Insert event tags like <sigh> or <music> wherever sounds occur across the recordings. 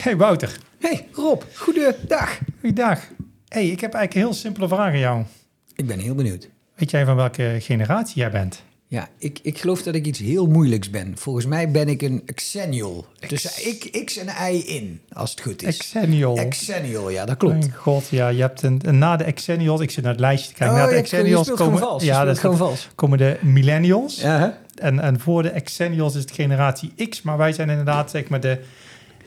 Hey Wouter, Hey Rob, goedendag. goeiedag. Hey, ik heb eigenlijk een heel simpele vraag aan jou. Ik ben heel benieuwd. Weet jij van welke generatie jij bent? Ja, ik, ik geloof dat ik iets heel moeilijks ben. Volgens mij ben ik een Xennial. Dus ik, X en Y in, als het goed is. Exennial. Xennial, ja, dat klopt. Mijn god, ja, je hebt een, een- na de Exennials, ik zit naar het lijstje te kijken. Oh, na de gewoon komen, vals. Ja, dat is gewoon vals. komen de millennials. Ja, hè? En, en voor de Exennials is het generatie X, maar wij zijn inderdaad zeg maar de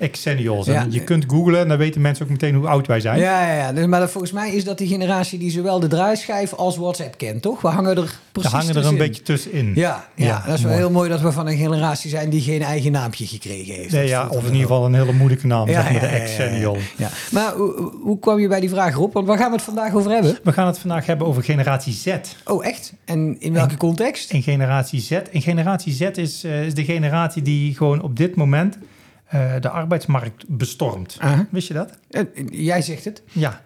Exennials. En Ja. je kunt googlen en dan weten mensen ook meteen hoe oud wij zijn. Ja, ja, ja. Dus, maar dat, volgens mij is dat die generatie die zowel de draaischijf als WhatsApp kent, toch? We hangen er We precies hangen er een beetje tussenin. Ja, ja, Ja, dat is wel mooi. heel mooi dat we van een generatie zijn die geen eigen naampje gekregen heeft. Nee, ja, of in ieder geval een hele moeilijke naam, Ja, zeg maar, ja, de ja, ja. Maar hoe, hoe kwam je bij die vraag, Rob? Want waar gaan we het vandaag over hebben? We gaan het vandaag hebben over generatie Z. Oh, echt? En in welke context? In generatie Z. In generatie Z is, eh, is de generatie die gewoon op dit moment eh, de arbeidsmarkt bestormt. Wist je dat? Eh, jij zegt het. Ja.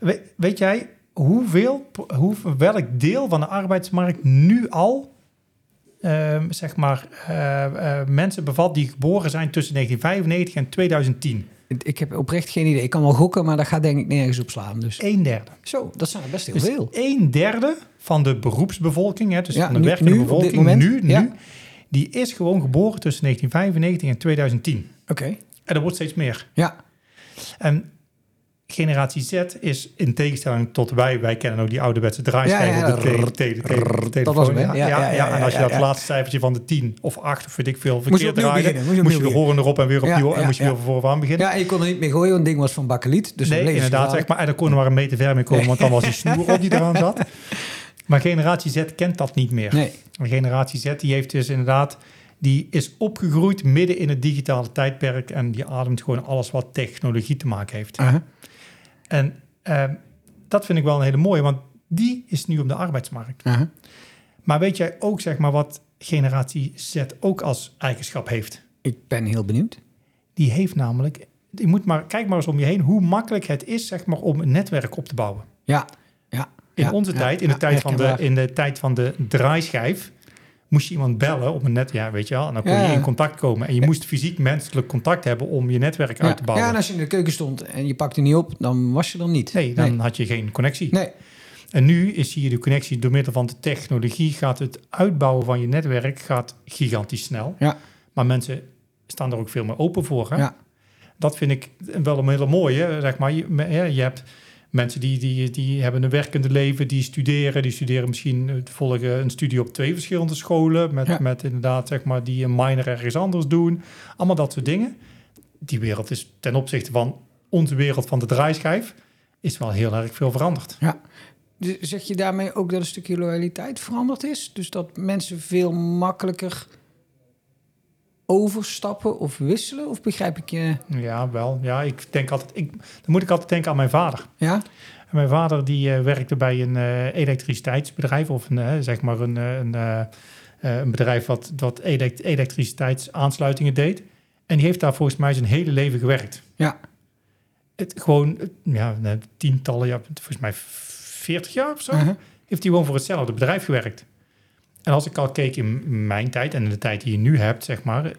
We- weet jij hoeveel, hoe, welk deel van de arbeidsmarkt nu al ehm, zeg maar, eh, mensen bevat die geboren zijn tussen 1995 en 2010? Ik heb oprecht geen idee. Ik kan wel gokken, maar dat gaat denk ik nergens op slaan. Dus. Een derde. Zo, dat zijn er best heel Dus veel. een derde van de beroepsbevolking, hè, dus Ja, van de nu- werkende nu, bevolking, nu, nu Ja. die is gewoon geboren tussen 1995 en 2010. Oké. En dat wordt steeds meer. Ja. En generatie Z is in tegenstelling tot wij, wij kennen ook die ouderwetse draaischijf op de telefoon. was hè? ja, Ja, En als je dat laatste cijfertje van de 10 of 8 of weet ik veel verkeerd draaide, moest je de horen erop en weer opnieuw en moest je weer vooraan beginnen. ja, je kon er niet mee gooien, want het ding was van bakkeliet. Dus nee, inderdaad, zeg maar. En dan kon er maar een meter ver mee komen, want dan was die <laughs> snoer op die eraan zat. Maar generatie Z kent dat niet meer. Nee. En generatie Z die heeft dus inderdaad, die is opgegroeid midden in het digitale tijdperk en die ademt gewoon alles wat technologie te maken heeft. En ehm, dat vind ik wel een hele mooie, want die is nu op de arbeidsmarkt. Maar weet jij ook, zeg maar, wat generatie Z ook als eigenschap heeft? Ik ben heel benieuwd. Die heeft namelijk, je moet maar, kijk maar eens om je heen, hoe makkelijk het is, zeg maar, om een netwerk op te bouwen. Ja. ja. In ja, onze ja, tijd, in de, ja, tijd van de, in de tijd van de draaischijf, moest je iemand bellen op een net, ja, weet je wel, en dan kon Ja, je in contact komen. En je moest fysiek menselijk contact hebben om je netwerk uit te bouwen. ja, en als je in de keuken stond en je pakte niet op, dan was je er niet. nee, dan nee. had je geen connectie. Nee. En nu is hier de connectie door middel van de technologie, gaat het uitbouwen van je netwerk gaat gigantisch snel. Ja. Maar mensen staan er ook veel meer open voor. Hè? Ja. Dat vind ik wel een hele mooie. Zeg maar. je hebt mensen die, die, die hebben een werkende leven, die studeren. Die studeren misschien, eh, volgen een studie op twee verschillende scholen. Met, Ja. met inderdaad, zeg maar, die een minor ergens anders doen. Allemaal dat soort dingen. Die wereld is ten opzichte van onze wereld van de draaischijf, is wel heel erg veel veranderd. Ja. Dus zeg je daarmee ook dat een stukje loyaliteit veranderd is? Dus dat mensen veel makkelijker overstappen of wisselen? Of begrijp ik je? Ja, wel. Ja, ik denk altijd, ik, dan moet ik altijd denken aan mijn vader. Ja? En mijn vader die eh, werkte bij een eh, elektriciteitsbedrijf of een, eh, zeg maar een, een, een bedrijf wat, elekt- elektriciteitsaansluitingen deed. En die heeft daar volgens mij zijn hele leven gewerkt. Ja. Het, gewoon, ja, eh, tientallen jaar, volgens mij 40 jaar of zo, Uh-huh. heeft hij gewoon voor hetzelfde bedrijf gewerkt. En als ik al keek in mijn tijd en in de tijd die je nu hebt, zeg maar,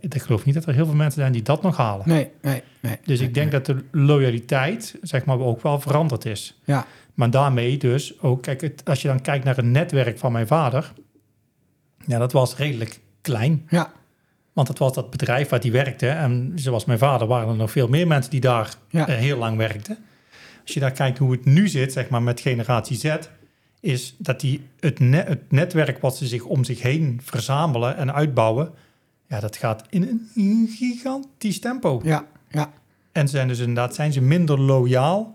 ik geloof niet dat er heel veel mensen zijn die dat nog halen. Nee, nee, nee. Dus ik denk dat de loyaliteit, zeg maar, ook wel veranderd is. Ja. Maar daarmee dus ook, kijk, het, als je dan kijkt naar het netwerk van mijn vader, ja, dat was redelijk klein. Ja. Want het was dat bedrijf waar die werkte. En zoals mijn vader waren er nog veel meer mensen die daar Ja. eh, heel lang werkten. Als je daar kijkt hoe het nu zit, zeg maar, met generatie Z, is dat die het, ne- het netwerk wat ze zich om zich heen verzamelen en uitbouwen, ja, dat gaat in een gigantisch tempo. Ja, ja, En zijn dus inderdaad, zijn ze minder loyaal?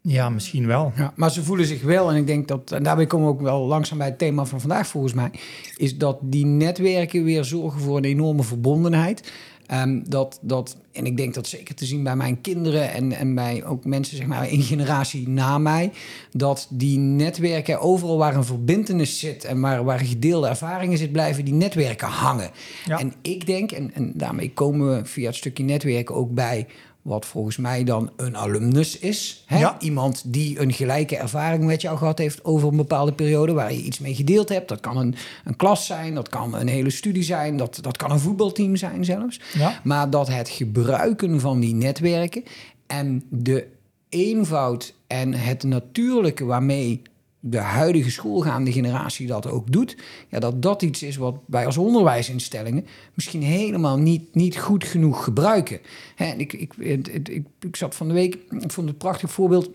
Ja, misschien wel. ja. Maar ze voelen zich wel, en ik denk dat, en daarbij komen we ook wel langzaam bij het thema van vandaag volgens mij, is dat die netwerken weer zorgen voor een enorme verbondenheid. Ehm, dat, dat, en ik denk dat zeker te zien bij mijn kinderen en, en bij ook mensen zeg maar een generatie na mij, dat die netwerken overal waar een verbindenis zit en waar, waar gedeelde ervaringen zit, blijven die netwerken hangen. Ja. En ik denk, en, en daarmee komen we via het stukje netwerken ook bij wat volgens mij dan een alumnus is. Hè? Ja. Iemand die een gelijke ervaring met jou gehad heeft over een bepaalde periode waar je iets mee gedeeld hebt. Dat kan een, een klas zijn, dat kan een hele studie zijn, dat, dat kan een voetbalteam zijn zelfs. Ja. Maar dat het gebruiken van die netwerken en de eenvoud en het natuurlijke waarmee de huidige schoolgaande generatie dat ook doet, ja, dat dat iets is wat wij als onderwijsinstellingen misschien helemaal niet, niet goed genoeg gebruiken. Hè, ik, ik, ik, ik zat van de week, ik vond het een prachtig voorbeeld.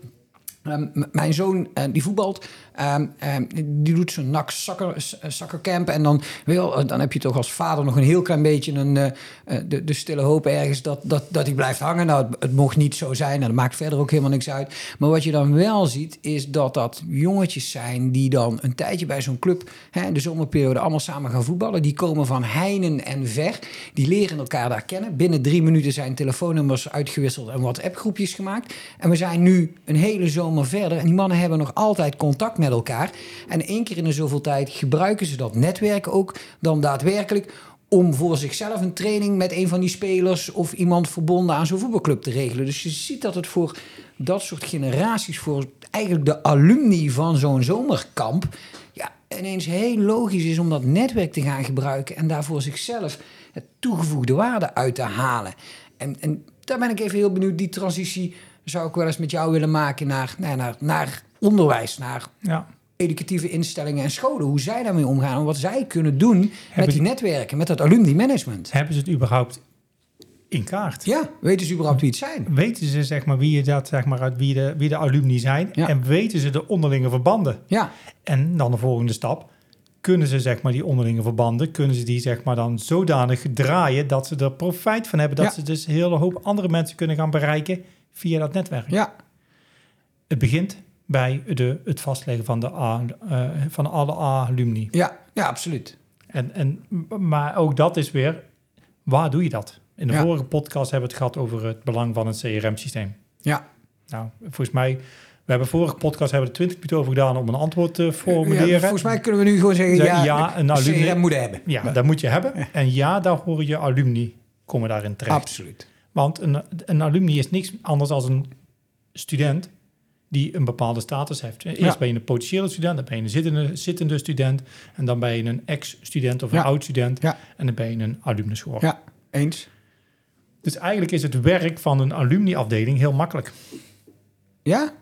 Ehm, mijn zoon eh, die voetbalt, ehm, ehm, die doet s- eh, soccercamp. En dan, wel, eh, dan heb je toch als vader nog een heel klein beetje een, eh, de, de stille hoop ergens dat, dat, dat hij blijft hangen. Nou, het, mocht niet zo zijn en dat maakt verder ook helemaal niks uit. Maar wat je dan wel ziet, is dat dat jongetjes zijn die dan een tijdje bij zo'n club, hè, de zomerperiode, allemaal samen gaan voetballen. Die komen van heinen en ver. Die leren elkaar daar kennen. Binnen drie minuten zijn telefoonnummers uitgewisseld en WhatsApp-groepjes gemaakt. En we zijn nu een hele zomer verder. En die mannen hebben nog altijd contact met elkaar. En één keer in de zoveel tijd gebruiken ze dat netwerk ook dan daadwerkelijk om voor zichzelf een training met een van die spelers of iemand verbonden aan zo'n voetbalclub te regelen. Dus je ziet dat het voor dat soort generaties, voor eigenlijk de alumni van zo'n zomerkamp, ja, ineens heel logisch is om dat netwerk te gaan gebruiken en daar voor zichzelf het toegevoegde waarde uit te halen. En, en daar ben ik even heel benieuwd, die transitie zou ik wel eens met jou willen maken naar, naar, naar, naar onderwijs, naar Ja. educatieve instellingen en scholen. Hoe zij daarmee omgaan en wat zij kunnen doen met die die- netwerken, met dat alumni management. Hebben ze het überhaupt in kaart? Ja, weten ze überhaupt wie het zijn? Weten ze zeg maar, wie, dat, zeg maar, uit wie, de, wie de alumni zijn? Ja. En weten ze de onderlinge verbanden? Ja, En dan de volgende stap. Kunnen ze zeg maar, die onderlinge verbanden, kunnen ze die zeg maar, dan zodanig draaien dat ze er profijt van hebben? Dat Ja. ze dus een hele hoop andere mensen kunnen gaan bereiken via dat netwerk. ja, Het begint bij de, het vastleggen van, de A, eh, van alle alumni. ja, ja, absoluut. En, en, maar ook dat is weer, waar doe je dat? In de Ja. vorige podcast hebben we het gehad over het belang van het CRM-systeem. Ja, Nou, volgens mij, we hebben vorige podcast hebben we er 20 minuten over gedaan om een antwoord te formuleren. Ja, volgens mij kunnen we nu gewoon zeggen, Zeg, ja, ja, een alumni- CRM moeten hebben. Ja, dat moet je hebben. En ja, daar horen je alumni komen daarin terecht. Absoluut. Want een, een alumni is niks anders dan een student die een bepaalde status heeft. Eerst Ja. ben je een potentiële student, dan ben je een zittende, zittende student... en dan ben je een ex-student of een Ja. oud-student... Ja. en dan ben je een alumnus geworden. Ja, eens. Dus eigenlijk is het werk van een alumni-afdeling heel makkelijk. Ja?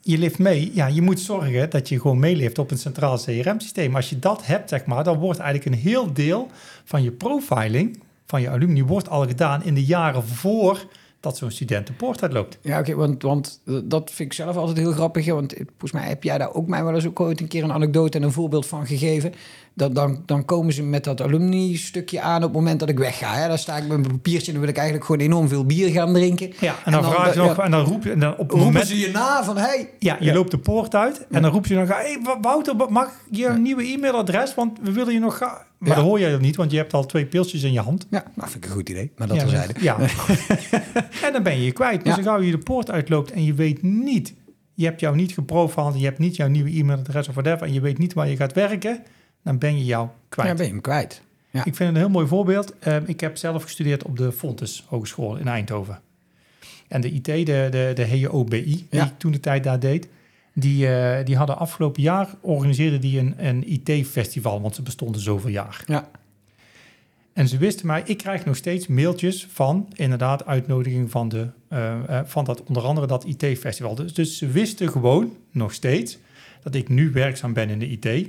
Je leeft mee. Ja, je moet zorgen dat je gewoon meeleeft op een centraal CRM-systeem. Als je dat hebt, zeg maar, dan wordt eigenlijk een heel deel van je profiling van je alumni wordt al gedaan in de jaren voor dat zo'n student de poort uitloopt. Ja, oké, want, want dat vind ik zelf altijd heel grappig. Want volgens mij heb jij daar ook mij wel eens ook ooit een keer een anekdote en een voorbeeld van gegeven. Dat dan, dan komen ze met dat alumni-stukje aan op het moment dat ik wegga. Hè. Dan sta ik met mijn papiertje en dan wil ik eigenlijk gewoon enorm veel bier gaan drinken. Ja, en dan, vraag je ja, nog, en dan roep je, en dan op roepen moment, ze je na van, hey, ja, je Ja. loopt de poort uit en dan roep je nog, hey, Wouter, mag je een nieuwe e-mailadres, want we willen je nog gaan. Maar Ja. dan hoor je dat niet, want je hebt al twee pilsjes in je hand. Ja, nou vind ik een goed idee. Maar dat ja, terzijde. Ja. <laughs> en dan ben je je kwijt. Dus Ja. dan gauw je de poort uitloopt en je weet niet, je hebt jou niet geprofiled, je hebt niet jouw nieuwe e-mailadres of whatever, en je weet niet waar je gaat werken, dan ben je jou kwijt. Ja, ben je hem kwijt. Ja. Ik vind het een heel mooi voorbeeld. Ehm, ik heb zelf gestudeerd op de Fontes Hogeschool in Eindhoven. En de IT, de, de, de HOBI, die Ja. toen de tijd daar deed, die, eh, die hadden afgelopen jaar organiseerden die een, een IT-festival, want ze bestonden zoveel jaar. Ja. En ze wisten mij, ik krijg nog steeds mailtjes van inderdaad uitnodiging van, de, eh, eh, van dat, onder andere dat IT-festival. Dus, dus ze wisten gewoon nog steeds dat ik nu werkzaam ben in de IT.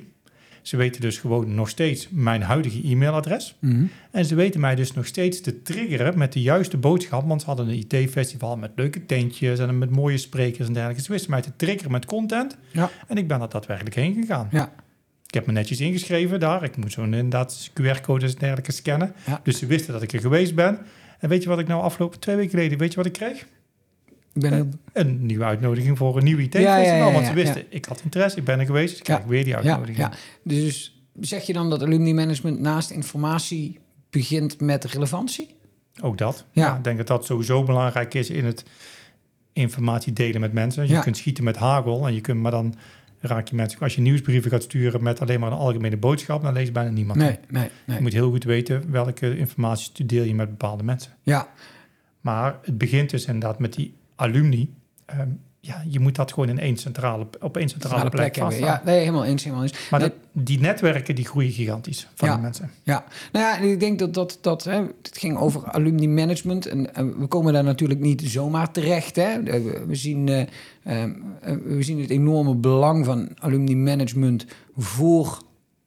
Ze weten dus gewoon nog steeds mijn huidige e-mailadres. Mhm. En ze weten mij dus nog steeds te triggeren met de juiste boodschap. Want ze hadden een IT-festival met leuke tentjes en met mooie sprekers en dergelijke. Ze wisten mij te triggeren met content. Ja. En ik ben er daadwerkelijk heen gegaan. Ja. Ik heb me netjes ingeschreven daar. Ik moet zo'n inderdaad QR-codes en dergelijke scannen. Ja. Dus ze wisten dat ik er geweest ben. En weet je wat ik nou afgelopen twee weken geleden, weet je wat ik kreeg? Ik ben heel... Een nieuwe uitnodiging voor een nieuw IT-festival. Ja, ja, ja, want ze wisten, ik had interesse, ik ben er geweest. Dus ik krijg weer die uitnodiging. Dus zeg je dan dat alumni management naast informatie begint met relevantie? Ook dat. Ja. Ik denk dat dat sowieso belangrijk is in het informatie delen met mensen. Je kunt schieten met hagel en je kunt, maar dan raak je mensen... Als je nieuwsbrieven gaat sturen met alleen maar een algemene boodschap, dan leest bijna niemand. Nee, nee, nee. Je moet heel goed weten welke informatie deel je met bepaalde mensen. Ja, Maar het begint dus inderdaad met die alumni. Ehm, ja, je moet dat gewoon in één centrale, op één centrale, plek, plek hebben. Ja, nee, helemaal eens, helemaal eens. Maar Nee, dat, die netwerken die groeien gigantisch van Ja. die mensen. Ja, nou ja, ik denk dat dat, dat hè, het ging over alumni management. En, en we komen daar natuurlijk niet zomaar terecht. Hè. We, we zien, eh, eh, we zien het enorme belang van alumni management voor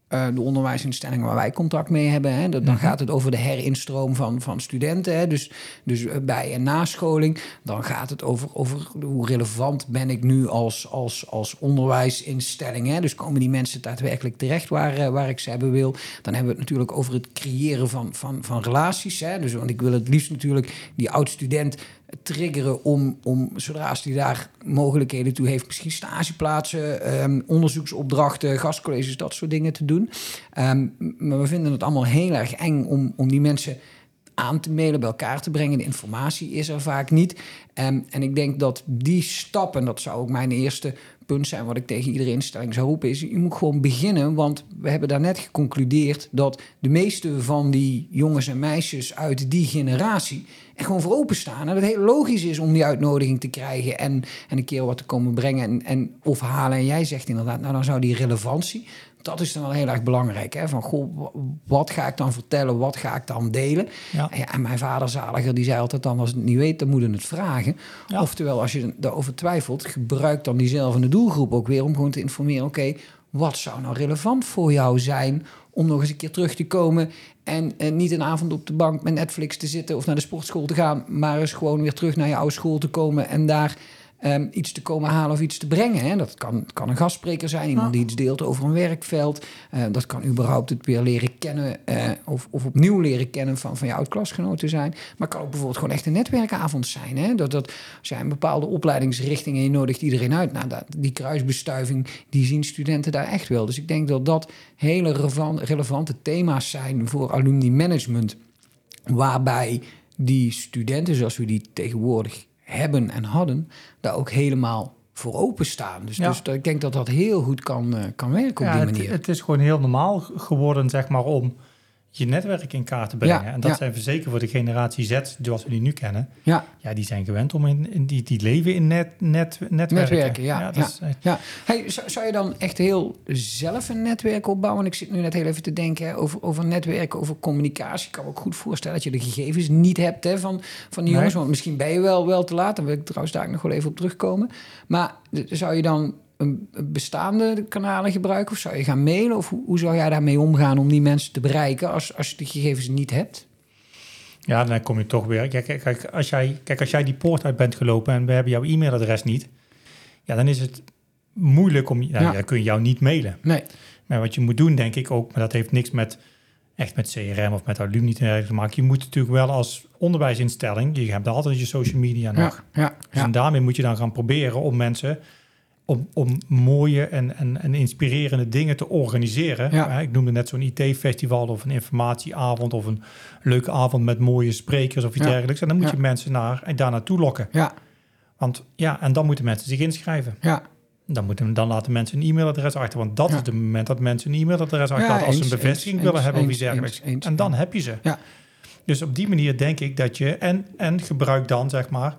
eh, de onderwijsinstellingen waar wij contact mee hebben. Hè. Dat, dan Mhm. gaat het over de herinstroom van, van studenten. Hè. Dus, dus eh, bij- en nascholing. Dan gaat het over, over hoe relevant ben ik nu als, als, als onderwijsinstelling. Hè. Dus komen die mensen daadwerkelijk terecht waar, eh, waar ik ze hebben wil. Dan hebben we het natuurlijk over het creëren van, van, van relaties. Hè. Dus, want ik wil het liefst natuurlijk die oud-student triggeren om, om zodra als die daar mogelijkheden toe heeft, misschien stageplaatsen, ehm, onderzoeksopdrachten, gastcolleges, dat soort dingen te doen. Ehm, maar we vinden het allemaal heel erg eng om, om die mensen aan te mailen, bij elkaar te brengen. De informatie is er vaak niet. Ehm, en ik denk dat die stap, en dat zou ook mijn eerste punt zijn wat ik tegen iedere instelling zou roepen, is je moet gewoon beginnen. Want we hebben daarnet geconcludeerd dat de meeste van die jongens en meisjes uit die generatie er gewoon voor openstaan. En dat het heel logisch is om die uitnodiging te krijgen en, en een keer wat te komen brengen en, en of halen. En jij zegt inderdaad, nou dan zou die relevantie, dat is dan wel heel erg belangrijk. Hè? Van, goh, wa- wat ga ik dan vertellen? Wat ga ik dan delen? Ja. En, ja, en mijn vader zaliger, die zei altijd dan... als het niet weet, dan moet je het vragen. Ja. Oftewel, als je daarover twijfelt... gebruik dan diezelfde doelgroep ook weer... om gewoon te informeren... oké, wat zou nou relevant voor jou zijn... om nog eens een keer terug te komen... En, en niet een avond op de bank met Netflix te zitten... of naar de sportschool te gaan... maar eens gewoon weer terug naar je oude school te komen... en daar ehm, iets te komen halen of iets te brengen. Hè? Dat kan, kan een gastspreker zijn, iemand die iets deelt over een werkveld. Eh, dat kan überhaupt het weer leren kennen eh, of, of opnieuw leren kennen van, van je oud-klasgenoten zijn. Maar het kan ook bijvoorbeeld gewoon echt een netwerkavond zijn. Hè? Dat, dat als jij een bepaalde opleidingsrichting en je nodigt iedereen uit. Nou, dat, die kruisbestuiving, die zien studenten daar echt wel. Dus ik denk dat dat hele relevan- relevante thema's zijn voor alumni management. Waarbij die studenten, zoals we die tegenwoordig hebben en hadden, daar ook helemaal voor openstaan. Dus, Ja. dus ik denk dat dat heel goed kan, eh, kan werken op Ja, die het, manier. het is gewoon heel normaal geworden, zeg maar, om je netwerk in kaart te brengen. Ja, en dat ja. zijn zeker voor de generatie Z, zoals we die nu kennen. ja, Ja, die zijn gewend om in, in die, die leven in net, net, netwerken. netwerken, ja. dat ja, is ja. Hey, zou, zou je dan echt heel zelf een netwerk opbouwen? Ik zit nu net heel even te denken hè, over, over netwerken, over communicatie. Ik kan me ook goed voorstellen dat je de gegevens niet hebt hè, van, van die Nee. jongens. Want misschien ben je wel, wel te laat. Dan wil ik trouwens daar nog wel even op terugkomen. Maar zou je dan een bestaande kanalen gebruiken? Of zou je gaan mailen? Of hoe, hoe zou jij daarmee omgaan om die mensen te bereiken als, als je de gegevens niet hebt? Ja, dan kom je toch weer. Kijk, als jij, kijk, als jij die poort uit bent gelopen en we hebben jouw e-mailadres niet, ja, dan is het moeilijk om. Nou, Ja. Dan kun je jou niet mailen. Nee. Maar wat je moet doen, denk ik ook, maar dat heeft niks met echt met CRM of met alumni te maken. Je moet natuurlijk wel als onderwijsinstelling, je hebt altijd je social media nog. Ja, ja, Dus ja. en daarmee moet je dan gaan proberen om mensen om, om mooie en, en, en inspirerende dingen te organiseren. Ja. Ik noemde net zo'n IT-festival of een informatieavond of een leuke avond met mooie sprekers of iets Ja. dergelijks. En dan moet Ja. je mensen naar, en daar naartoe lokken. ja, Want ja, en dan moeten mensen zich inschrijven. ja. Dan, moeten, dan laten mensen een e-mailadres achter. Want dat is het moment dat mensen een e-mailadres achterlaten als ze een bevestiging eens, willen eens, hebben of iets dergelijks. en dan heb je ze. Ja. Dus op die manier denk ik dat je... En, en gebruik dan, zeg maar...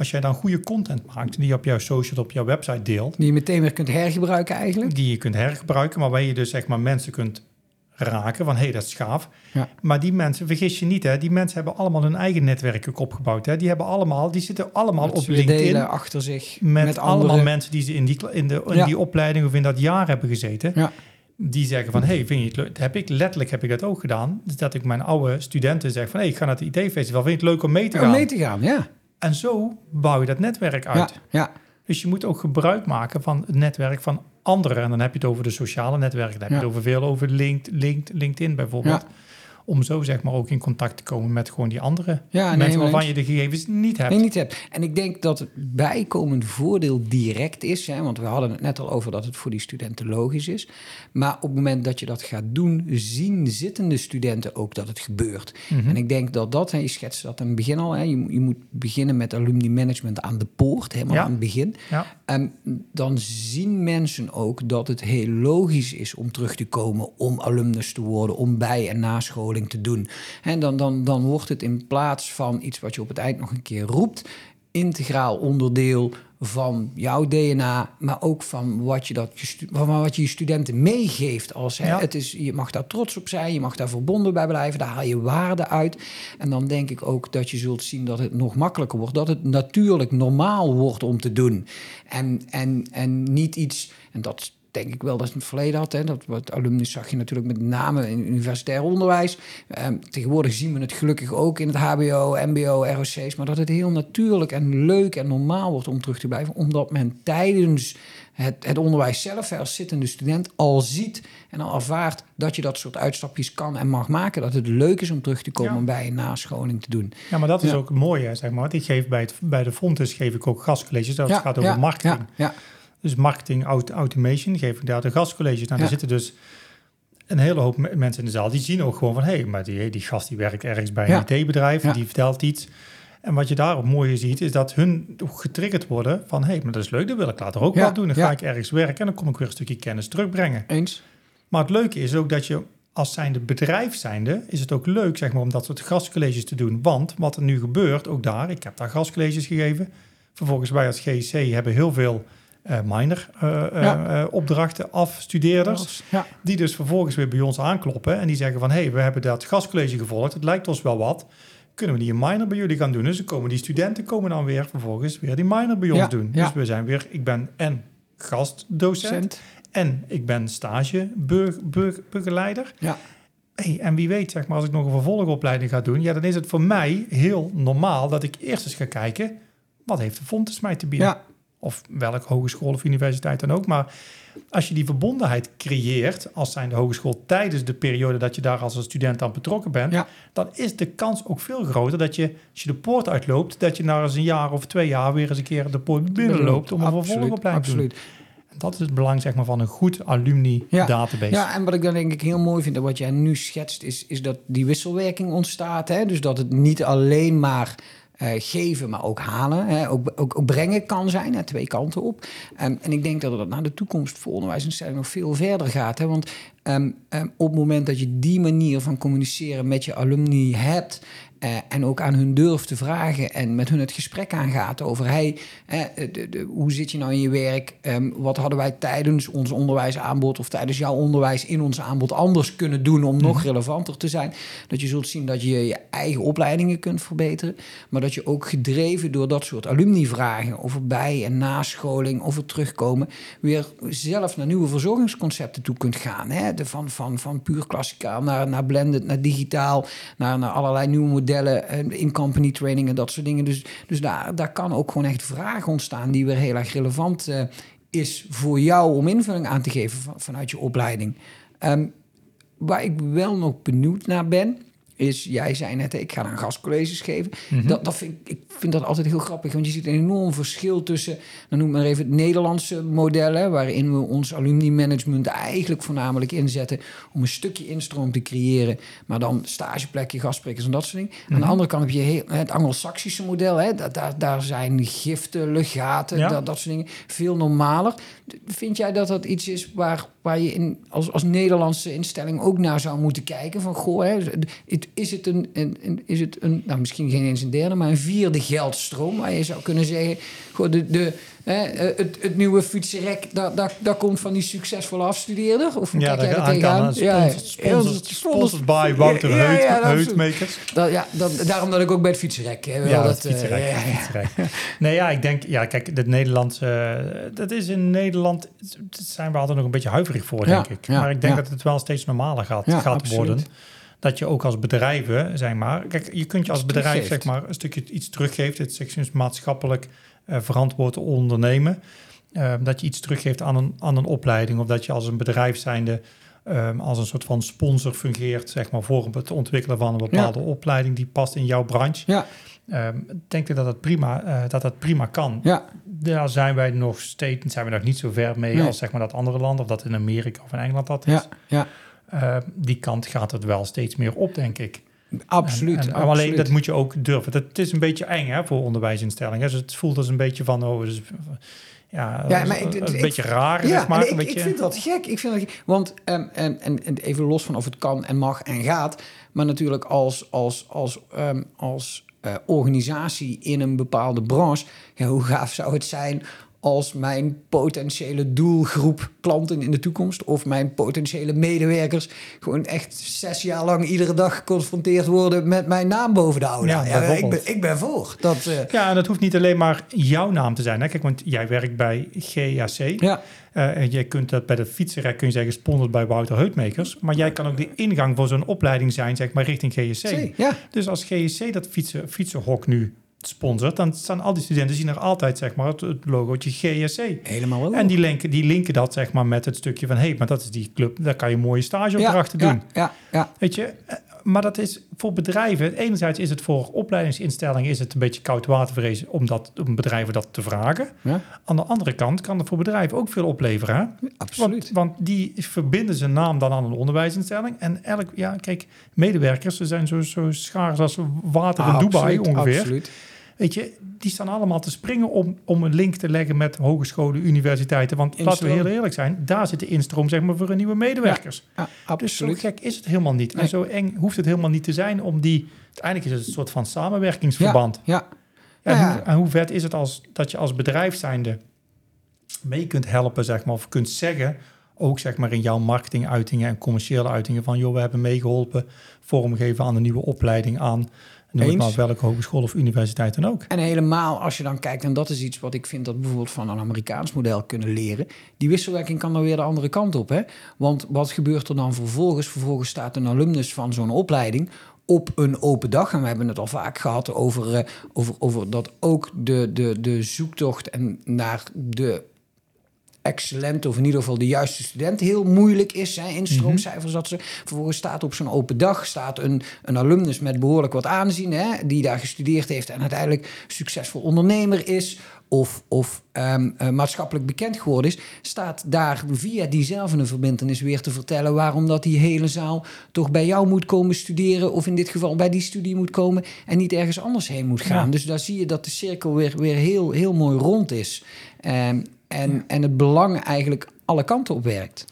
Als jij dan goede content maakt... die je op jouw social, op jouw website deelt... Die je meteen weer kunt hergebruiken eigenlijk. die je kunt hergebruiken... maar waar je dus zeg maar mensen kunt raken... van hé, hey, dat is gaaf. Ja. Maar die mensen, vergis je niet... hè, die mensen hebben allemaal hun eigen netwerk ook opgebouwd. Hè. Die hebben allemaal... Die zitten allemaal op LinkedIn... achter zich met, met, allemaal andere mensen die ze in die, in, de, in Ja. die opleiding of in dat jaar hebben gezeten. Ja. Die zeggen van, hey, vind je het leuk? Heb ik, letterlijk heb ik dat ook gedaan. Dus dat ik mijn oude studenten zeg van, hey, ik ga naar het IT-festival. Vind je het leuk om mee te om gaan? mee te gaan. Ja, En zo bouw je dat netwerk uit. ja, ja. Dus je moet ook gebruik maken van het netwerk van anderen. En dan heb je het over de sociale netwerken. Dan heb je Ja. het over veel over Linked, Linked, LinkedIn bijvoorbeeld. Om zo zeg maar ook in contact te komen met gewoon die andere ja mensen waarvan je de gegevens niet hebt. Nee, niet hebt. En ik denk dat het bijkomend voordeel direct is. Hè, want we hadden het net al over dat het voor die studenten logisch is. Maar op het moment dat je dat gaat doen, zien zittende studenten ook dat het gebeurt. Mhm. En ik denk dat dat, hè, je schetst dat aan het begin al. Hè, je, moet- je moet beginnen met alumni management aan de poort, helemaal Ja. aan het begin. Ja. En dan zien mensen ook dat het heel logisch is om terug te komen, om alumnus te worden, om bij- en nascholing te doen. En dan, dan, dan wordt het in plaats van iets wat je op het eind nog een keer roept, integraal onderdeel van jouw DNA, maar ook van wat je, dat, van wat je je studenten meegeeft. Als, hè, Ja. het is, je mag daar trots op zijn, je mag daar verbonden bij blijven, daar haal je waarde uit. En dan denk ik ook dat je zult zien dat het nog makkelijker wordt, dat het natuurlijk normaal wordt om te doen. En, en, en niet iets, en dat denk ik wel dat het in het verleden had. Hè, dat wat alumnus zag je natuurlijk met name in universitair onderwijs. Ehm, tegenwoordig zien we het gelukkig ook in het HBO, MBO, ROC's. Maar dat het heel natuurlijk en leuk en normaal wordt om terug te blijven. Omdat men tijdens het, het onderwijs zelf als zittende student al ziet en al ervaart dat je dat soort uitstapjes kan en mag maken. Dat het leuk is om terug te komen Ja. bij een nascholing te doen. Ja, maar dat is Ja. ook het mooie, zeg maar. Ik geef bij, het, bij de Fontes geef ik ook gastcolleges. Dat gaat over ja, marketing. Ja, ja, Dus marketing, aut- automation, geef ik daar de gastcolleges. Nou, Ja. er zitten dus een hele hoop me- mensen in de zaal die zien ook gewoon van... hé, hey, maar die, die gast die werkt ergens bij een Ja. IT-bedrijf, Ja. die vertelt iets. En wat je daarop mooi ziet, is dat hun getriggerd worden van... hé, hey, maar dat is leuk, dat wil ik later ook wel doen. Dan ga ik ergens werken en dan kom ik weer een stukje kennis terugbrengen. eens. Maar het leuke is ook dat je als zijnde bedrijf zijnde... is het ook leuk, zeg maar, om dat soort gastcolleges te doen. Want wat er nu gebeurt, ook daar, ik heb daar gastcolleges gegeven... Vervolgens wij als GEC hebben heel veel eh minor eh, eh, Ja. opdrachten, afstudeerders, Ja, die dus vervolgens weer bij ons aankloppen en die zeggen van hé, hey, we hebben dat gastcollege gevolgd, het lijkt ons wel wat. Kunnen we die een minor bij jullie gaan doen? Dus komen die studenten komen dan weer vervolgens weer die minor bij ons Ja, doen. Dus we zijn weer, ik ben en gastdocent cent. en ik ben stagebegeleider. Ja. Hey, en wie weet, zeg maar, als ik nog een vervolgopleiding ga doen, ja, dan is het voor mij heel normaal dat ik eerst eens ga kijken, wat heeft de Fontes mij te bieden? Ja, of welke hogeschool of universiteit dan ook. Maar als je die verbondenheid creëert, als zijn de hogeschool tijdens de periode dat je daar als een student aan betrokken bent, Ja. dan is de kans ook veel groter dat je, als je de poort uitloopt, dat je na eens een jaar of twee jaar weer eens een keer de poort binnenloopt om een vervolgopleiding te doen. Absoluut. En dat is het belang zeg maar, van een goed alumni Ja. database. Ja, en wat ik dan denk ik heel mooi vind en wat jij nu schetst, is, is dat die wisselwerking ontstaat. Hè? Dus dat het niet alleen maar geven, maar ook halen, hè? Ook, ook, ook brengen kan zijn, hè? twee kanten op. Ehm, en ik denk dat het naar de toekomst voor onderwijsinstellingen nog veel verder gaat. Hè? Want ehm, ehm, op het moment dat je die manier van communiceren met je alumni hebt. Eh, en ook aan hun durft te vragen en met hun het gesprek aangaat over hey, eh, de, de, hoe zit je nou in je werk? Ehm, wat hadden wij tijdens ons onderwijsaanbod of tijdens jouw onderwijs in ons aanbod anders kunnen doen om nog relevanter te zijn? Dat je zult zien dat je je eigen opleidingen kunt verbeteren, maar dat je ook gedreven door dat soort alumni-vragen over bij- en nascholing, over terugkomen, weer zelf naar nieuwe verzorgingsconcepten toe kunt gaan. Hè? De van, van, van puur klassikaal naar, naar blended, naar digitaal, naar, naar allerlei nieuwe modellen, eh, in-company training en dat soort dingen. Dus, dus daar, daar kan ook gewoon echt vragen ontstaan die weer heel erg relevant eh, is voor jou om invulling aan te geven van- vanuit je opleiding. Ehm, waar ik wel nog benieuwd naar ben, is, jij zei net, ik ga dan gastcolleges geven. dat, dat vind, ik- ik vind dat altijd heel grappig, want je ziet een enorm verschil tussen, dan noem maar even het Nederlandse model, hè, waarin we ons alumni management eigenlijk voornamelijk inzetten om een stukje instroom te creëren, maar dan stageplekken, gastsprekers en dat soort dingen. Aan de andere kant heb je heel, het Anglo-Saxische model, hè, daar, daar, daar zijn giften, legaten, Ja. dat, dat soort dingen, veel normaler. Vind jij dat dat iets is waar, waar je in, als, als Nederlandse instelling ook naar zou moeten kijken? Van goh, hè, is het een- is het een, nou misschien geen eens een derde, maar een vierde geldstroom waar je zou kunnen zeggen, goh, de, de, hè, eh, het, het nieuwe fietsenrek, daar, daar, daar komt van die succesvolle afstudeerder? Of Ja, kijk jij er tegenaan? aan sponsored, sponsored, sponsored by Wouter Ja, ja, Heut, ja, dat Heutmakers. Dat, ja, dat, daarom dat ik ook bij het fietsenrek. Hè, Ja, dat, dat fietsenrijk. eh, ja, ja. Nee, ja, ik denk, ja, kijk, het Nederlands, eh, dat is in Nederland, daar zijn we altijd nog een beetje huiverig voor, Ja, denk ik. ja, maar ik denk ja. dat het wel steeds normaler gaat, Ja, gaat worden. Dat je ook als bedrijven, zeg maar, kijk, je kunt je als bedrijf, zeg maar, een stukje iets teruggeeft. Het is maatschappelijk eh, verantwoord ondernemen. Eh, dat je iets teruggeeft aan een, aan een opleiding, of dat je als een bedrijf zijnde ehm, als een soort van sponsor fungeert, zeg maar, voor het ontwikkelen van een bepaalde opleiding die past in jouw branche. Ja, Ehm, denk ik dat dat prima, eh, dat dat prima kan. ja, Daar zijn wij nog steeds, zijn we nog niet zo ver mee Nee. als zeg maar dat andere landen, of dat in Amerika of in Engeland dat is. ja, ja. Ehm, die kant gaat het wel steeds meer op, denk ik. Absoluut. En, en- maar absoluut. alleen dat moet je ook durven. Dat, het is een beetje eng hè, voor onderwijsinstellingen. Dus het voelt als een beetje van, oh, dus, ja, maar ik- een ik- beetje raar, Ja, zeg maar. ik, een ik beetje, vind dat gek. Ik vind dat gek. Want en, en, en en even los van of het kan en mag en gaat, maar natuurlijk als, als, als, ehm, als eh, organisatie in een bepaalde branche, ja, hoe gaaf zou het zijn als mijn potentiële doelgroep klanten in de toekomst of mijn potentiële medewerkers gewoon echt zes jaar lang iedere dag geconfronteerd worden met mijn naam boven de oude. Ja, Ja, ik, ben, ik ben voor. Dat, eh, Ja, en dat hoeft niet alleen maar jouw naam te zijn. Hè? Kijk, want jij werkt bij GAC. ja, Eh, en je kunt dat bij de fietsenrek kun je zeggen sponsord bij Wouter Heutmakers. Maar jij kan ook de ingang voor zo'n opleiding zijn, zeg maar, richting GSC. ja. Dus als GSC dat fietsen, fietsenhok nu sponsort, dan staan al die studenten zien er altijd, zeg maar, het, het logootje GSC. helemaal ook. En die linken, die linken dat, zeg maar, met het stukje van, hé, hey, maar dat is die club, daar kan je mooie stageopdrachten ja, doen. Ja, ja, Weet je, eh, maar dat is voor bedrijven. Enerzijds is het voor opleidingsinstellingen is het een beetje koud watervrees om, dat, om bedrijven dat te vragen. ja, Aan de andere kant kan het voor bedrijven ook veel opleveren. Hè? absoluut. Want, want die verbinden zijn naam dan aan een onderwijsinstelling. En elk, ja, kijk, medewerkers, ze zijn zo, zo schaars als water in Dubai Absoluut, ongeveer. Absoluut. Weet je, die staan allemaal te springen om, om een link te leggen met hogescholen, universiteiten. Want laten we Instroom. heel eerlijk zijn, daar zit de instroom zeg maar, voor een nieuwe medewerkers. Ja, Dus zo absoluut. gek is het helemaal niet. En zo eng hoeft het helemaal niet te zijn om die... Uiteindelijk is het een soort van samenwerkingsverband. Ja, En, Ja. hoe, en hoe vet is het als, dat je als bedrijf zijnde mee kunt helpen, zeg maar, of kunt zeggen, ook zeg maar in jouw marketinguitingen en commerciële uitingen, van joh, we hebben meegeholpen vormgeven aan een nieuwe opleiding aan, noem maar welke hogeschool of universiteit dan ook. En helemaal als je dan kijkt, en dat is iets wat ik vind dat bijvoorbeeld van een Amerikaans model kunnen leren. Die wisselwerking kan dan weer de andere kant op. Hè? Want wat gebeurt er dan vervolgens? Vervolgens staat een alumnus van zo'n opleiding op een open dag. En we hebben het al vaak gehad over, eh, over, over dat ook de, de, de zoektocht en naar de excellente, of in ieder geval de juiste student, heel moeilijk is. Hè, instroomcijfers dat ze. Vervolgens staat op zo'n open dag staat een, een alumnus met behoorlijk wat aanzien, hè, die daar gestudeerd heeft en uiteindelijk succesvol ondernemer is. Of, of ehm, eh, maatschappelijk bekend geworden is, staat daar via diezelfde verbindenis weer te vertellen waarom dat die hele zaal toch bij jou moet komen studeren, of in dit geval bij die studie moet komen en niet ergens anders heen moet gaan. Ja. Dus daar zie je dat de cirkel weer, weer heel, heel mooi rond is. Ehm, en, en het belang eigenlijk alle kanten op werkt.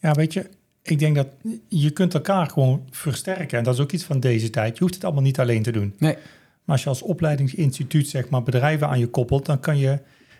Ja, weet je, ik denk dat je kunt elkaar gewoon versterken. En dat is ook iets van deze tijd. Je hoeft het allemaal niet alleen te doen. Nee. Maar als je als opleidingsinstituut zeg maar bedrijven aan je koppelt, dan kan je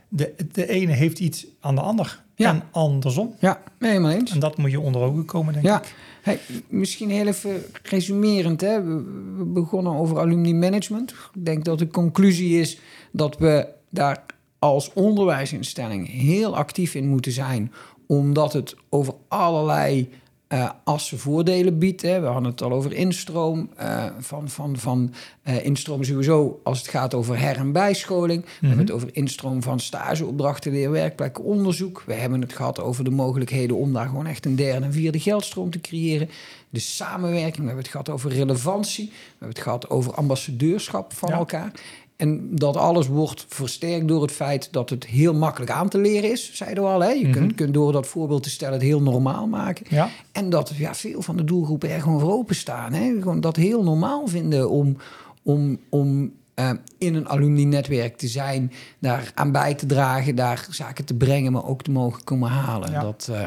de, de ene heeft iets aan de ander Ja. en andersom. Ja, helemaal eens. En dat moet je onder ogen komen, denk Ja, ik. hey, misschien heel even resumerend. Hè? We, we begonnen over alumni management. Ik denk dat de conclusie is dat we daar als onderwijsinstelling heel actief in moeten zijn, omdat het over allerlei eh assen voordelen biedt. Hè. We hadden het al over instroom, eh, van, van, van eh, instroom sowieso als het gaat over her- en bijscholing. We hebben het over instroom van stageopdrachten, leerwerkplekken, onderzoek. We hebben het gehad over de mogelijkheden om daar gewoon echt een derde en vierde geldstroom te creëren. De samenwerking, we hebben het gehad over relevantie. We hebben het gehad over ambassadeurschap van Ja. elkaar. En dat alles wordt versterkt door het feit dat het heel makkelijk aan te leren is, zeiden we al. Hè? Je kunt, kunt door dat voorbeeld te stellen het heel normaal maken. Ja. En dat ja, veel van de doelgroepen er gewoon voor openstaan. Hè? Gewoon dat heel normaal vinden om, om, om eh, in een alumni-netwerk te zijn, daar aan bij te dragen, daar zaken te brengen, maar ook te mogen komen halen. Ja. Dat, eh,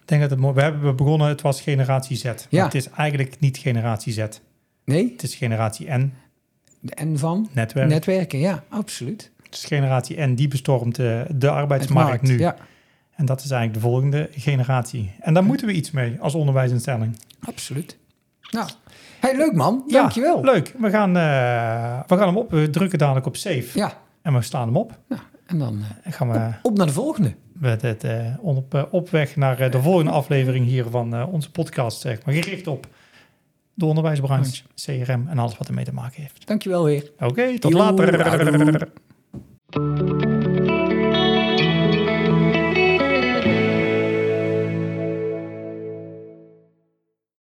Ik denk dat het mooi. We hebben begonnen, het was generatie Z. Maar. Het is eigenlijk niet generatie Z. nee, Het is generatie N, de N van netwerk. netwerken, ja, absoluut. Het is generatie N, die bestormt de, de arbeidsmarkt markt, nu. Ja, En dat is eigenlijk de volgende generatie. En daar moeten we iets mee als onderwijsinstelling. absoluut. Nou, hey, leuk man, dankjewel. Ja, leuk. We gaan, eh, we gaan hem op. We drukken dadelijk op save. Ja, En we slaan hem op. nou, en dan eh, En gaan we op naar de volgende. met het, eh, op, eh, op weg naar eh, de volgende aflevering hier van eh, onze podcast. Zeg maar, gericht op de onderwijsbranche, CRM en alles wat ermee te maken heeft. Dankjewel weer. Oké, tot later.